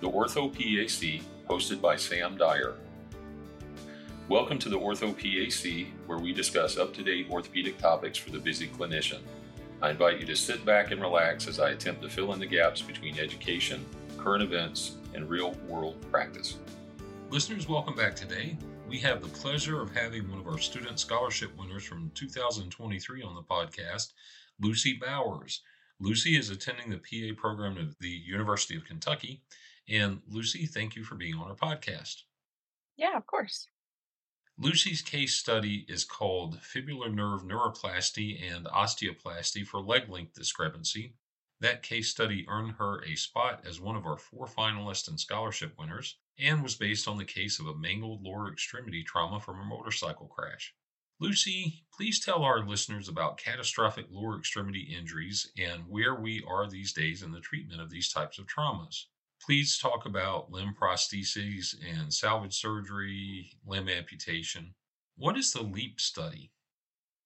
the Ortho PAC, hosted by Sam Dyer. Welcome to the Ortho PAC, where we discuss up to date orthopedic topics for the busy clinician. I invite you to sit back and relax as I attempt to fill in the gaps between education, current events, and real world practice. Listeners, welcome back today. We have the pleasure of having one of our student scholarship winners from 2023 on the podcast, Lucy Bowers. Lucy is attending the PA program of the University of Kentucky. And Lucy, thank you for being on our podcast. Yeah, of course. Lucy's case study is called Fibular Nerve Neuroplasty and Osteoplasty for Leg Length Discrepancy. That case study earned her a spot as one of our four finalists and scholarship winners and was based on the case of a mangled lower extremity trauma from a motorcycle crash. Lucy, please tell our listeners about catastrophic lower extremity injuries and where we are these days in the treatment of these types of traumas. Please talk about limb prostheses and salvage surgery, limb amputation. What is the LEAP study?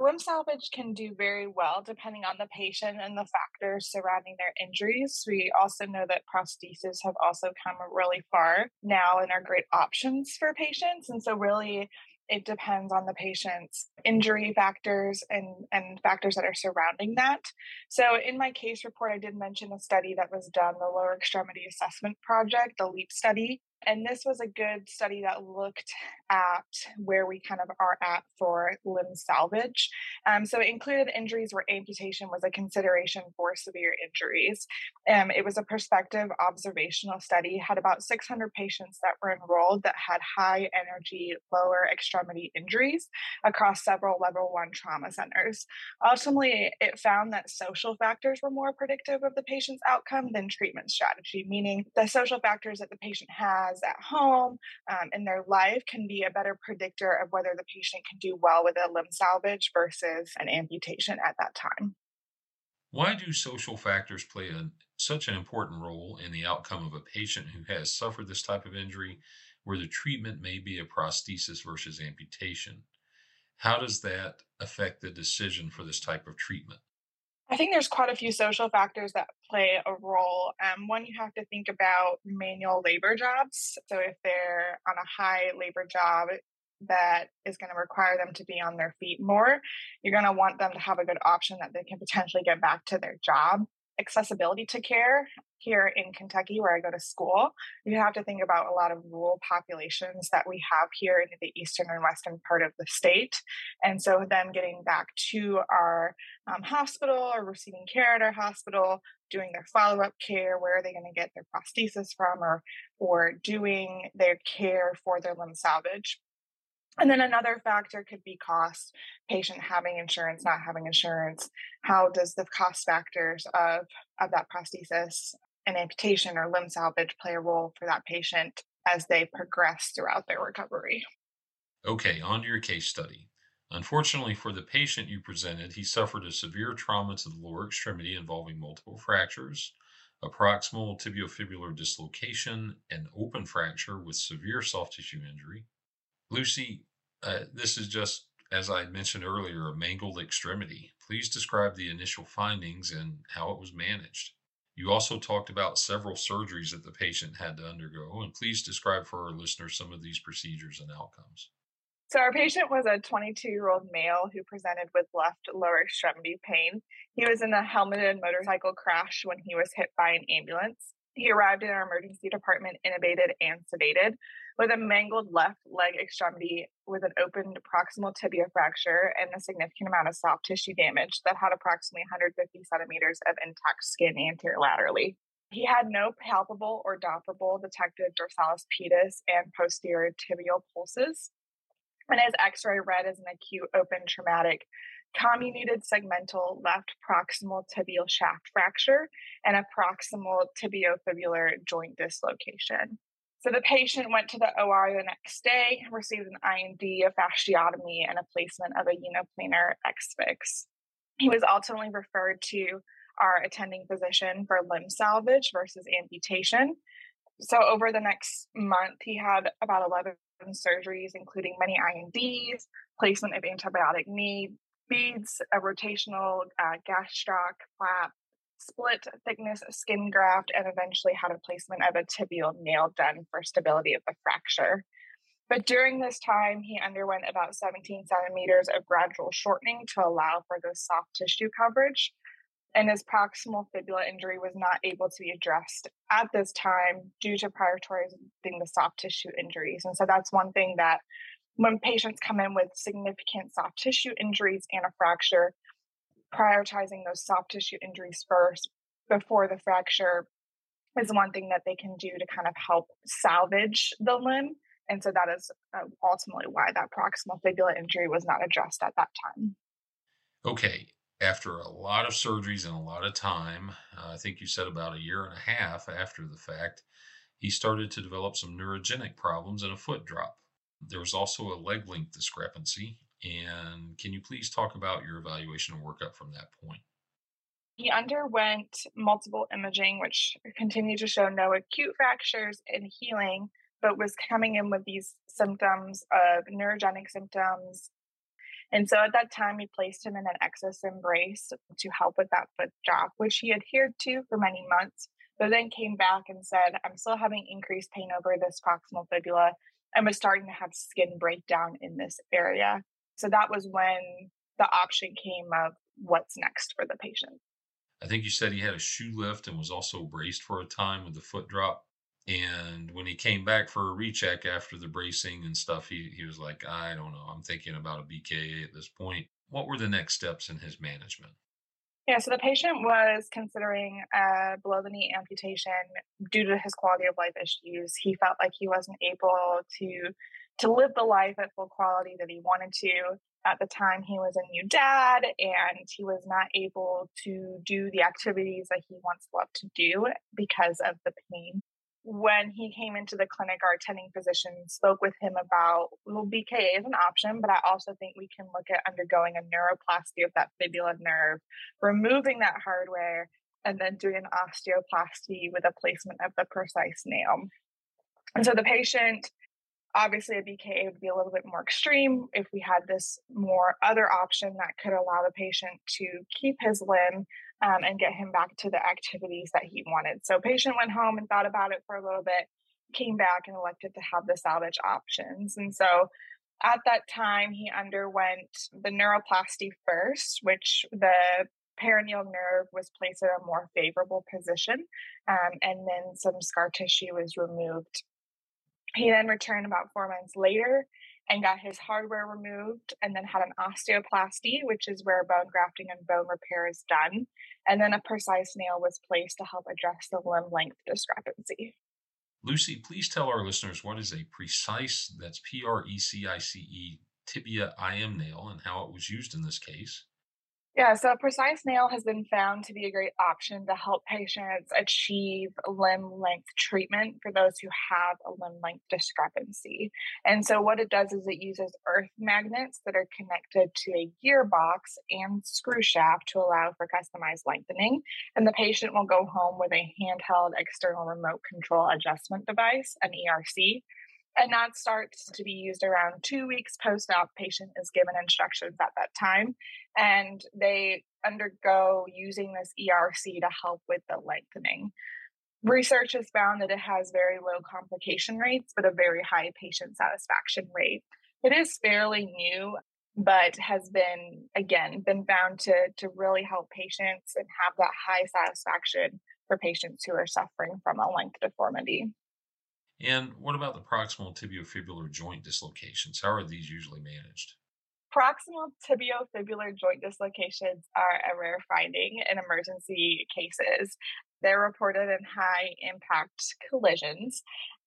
Limb salvage can do very well depending on the patient and the factors surrounding their injuries. We also know that prostheses have also come really far now and are great options for patients. And so, really, it depends on the patient's injury factors and, and factors that are surrounding that. So, in my case report, I did mention a study that was done, the Lower Extremity Assessment Project, the LEAP study. And this was a good study that looked at where we kind of are at for limb salvage. Um, so it included injuries where amputation was a consideration for severe injuries. Um, it was a prospective observational study, had about 600 patients that were enrolled that had high energy lower extremity injuries across several level one trauma centers. Ultimately, it found that social factors were more predictive of the patient's outcome than treatment strategy, meaning the social factors that the patient has at home um, in their life can be a better predictor of whether the patient can do well with a limb salvage versus an amputation at that time. Why do social factors play a, such an important role in the outcome of a patient who has suffered this type of injury, where the treatment may be a prosthesis versus amputation? How does that affect the decision for this type of treatment? I think there's quite a few social factors that play a role. Um, one, you have to think about manual labor jobs. So if they're on a high labor job that is going to require them to be on their feet more, you're going to want them to have a good option that they can potentially get back to their job accessibility to care here in Kentucky, where I go to school, you have to think about a lot of rural populations that we have here in the eastern and western part of the state. And so, them getting back to our um, hospital or receiving care at our hospital, doing their follow up care, where are they going to get their prosthesis from, or, or doing their care for their limb salvage. And then another factor could be cost, patient having insurance, not having insurance. How does the cost factors of, of that prosthesis and amputation or limb salvage play a role for that patient as they progress throughout their recovery? Okay, on to your case study. Unfortunately for the patient you presented, he suffered a severe trauma to the lower extremity involving multiple fractures, a proximal tibiofibular dislocation, an open fracture with severe soft tissue injury, Lucy, uh, this is just, as I mentioned earlier, a mangled extremity. Please describe the initial findings and how it was managed. You also talked about several surgeries that the patient had to undergo, and please describe for our listeners some of these procedures and outcomes. So, our patient was a 22 year old male who presented with left lower extremity pain. He was in a helmeted motorcycle crash when he was hit by an ambulance. He arrived in our emergency department intubated and sedated with a mangled left leg extremity with an open proximal tibia fracture and a significant amount of soft tissue damage that had approximately 150 centimeters of intact skin anterolaterally. He had no palpable or dopplerable detected dorsalis pedis and posterior tibial pulses. And his x ray read as an acute open traumatic comminuted segmental left proximal tibial shaft fracture and a proximal tibiofibular joint dislocation. So the patient went to the OR the next day, received an I&D, a fasciotomy, and a placement of a uniplanar X-fix. He was ultimately referred to our attending physician for limb salvage versus amputation. So over the next month, he had about 11 surgeries, including many I&Ds, placement of antibiotic knee beads, a rotational uh, gastroc flap, split thickness skin graft and eventually had a placement of a tibial nail done for stability of the fracture. But during this time, he underwent about 17 centimeters of gradual shortening to allow for the soft tissue coverage. And his proximal fibula injury was not able to be addressed at this time due to prioritizing the soft tissue injuries. And so that's one thing that when patients come in with significant soft tissue injuries and a fracture, prioritizing those soft tissue injuries first before the fracture is one thing that they can do to kind of help salvage the limb. And so that is uh, ultimately why that proximal fibula injury was not addressed at that time. Okay. After a lot of surgeries and a lot of time, uh, I think you said about a year and a half after the fact, he started to develop some neurogenic problems and a foot drop. There was also a leg length discrepancy and can you please talk about your evaluation and workup from that point? He underwent multiple imaging, which continued to show no acute fractures and healing, but was coming in with these symptoms of neurogenic symptoms. And so at that time, we placed him in an ExoSym brace to help with that foot drop, which he adhered to for many months, but then came back and said, I'm still having increased pain over this proximal fibula and was starting to have skin breakdown in this area. So that was when the option came of what's next for the patient. I think you said he had a shoe lift and was also braced for a time with the foot drop. And when he came back for a recheck after the bracing and stuff, he, he was like, I don't know, I'm thinking about a BKA at this point. What were the next steps in his management? Yeah, so the patient was considering a below the knee amputation due to his quality of life issues. He felt like he wasn't able to to live the life at full quality that he wanted to. At the time, he was a new dad and he was not able to do the activities that he once loved to do because of the pain. When he came into the clinic, our attending physician spoke with him about well, BKA is an option, but I also think we can look at undergoing a neuroplasty of that fibula nerve, removing that hardware, and then doing an osteoplasty with a placement of the PRECICE nail. And so the patient Obviously, a BKA would be a little bit more extreme if we had this more other option that could allow the patient to keep his limb um, and get him back to the activities that he wanted. So, patient went home and thought about it for a little bit, came back and elected to have the salvage options. And so, at that time, he underwent the neuroplasty first, which the peroneal nerve was placed in a more favorable position, um, and then some scar tissue was removed he then returned about four months later and got his hardware removed and then had an osteoplasty, which is where bone grafting and bone repair is done. And then a PRECICE nail was placed to help address the limb length discrepancy. Lucy, please tell our listeners what is a PRECICE, that's P R E C I C E, tibia IM nail and how it was used in this case. Yeah, so PRECICE nail has been found to be a great option to help patients achieve limb length treatment for those who have a limb length discrepancy. And so, what it does is it uses earth magnets that are connected to a gearbox and screw shaft to allow for customized lengthening. And the patient will go home with a handheld external remote control adjustment device, an ERC, and that starts to be used around two weeks post op. Patient is given instructions at that time, and they undergo using this ERC to help with the lengthening. Research has found that it has very low complication rates, but a very high patient satisfaction rate. It is fairly new, but has been again been found to to really help patients and have that high satisfaction for patients who are suffering from a length deformity. And what about the proximal tibiofibular joint dislocations? How are these usually managed? Proximal tibiofibular joint dislocations are a rare finding in emergency cases. They're reported in high impact collisions.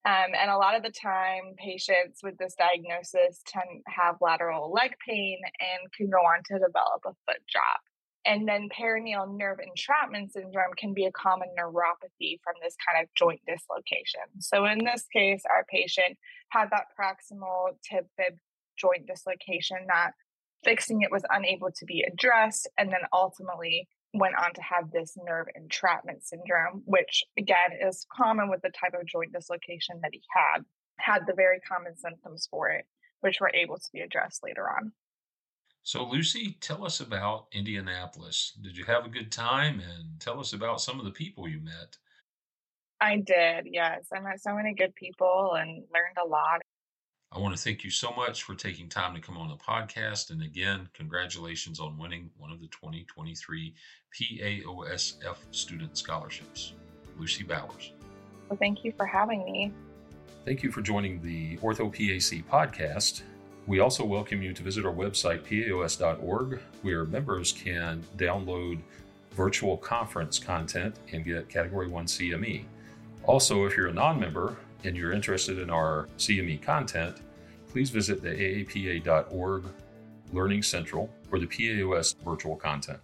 Um, and a lot of the time, patients with this diagnosis tend to have lateral leg pain and can go on to develop a foot drop. And then peroneal nerve entrapment syndrome can be a common neuropathy from this kind of joint dislocation. So in this case, our patient had that proximal tib fib joint dislocation that fixing it was unable to be addressed and then ultimately went on to have this nerve entrapment syndrome which again is common with the type of joint dislocation that he had had the very common symptoms for it which were able to be addressed later on So, Lucy, tell us about Indianapolis. Did you have a good time? And tell us about some of the people you met. I did, yes. I met so many good people and learned a lot. I want to thank you so much for taking time to come on the podcast. And again, congratulations on winning one of the 2023 PAOSF student scholarships. Lucy Bowers. Well, thank you for having me. Thank you for joining the OrthoPAC podcast. We also welcome you to visit our website, paos.org, where members can download virtual conference content and get Category 1 CME. Also, if you're a non member and you're interested in our CME content, please visit the aapa.org Learning Central for the PAOS virtual content.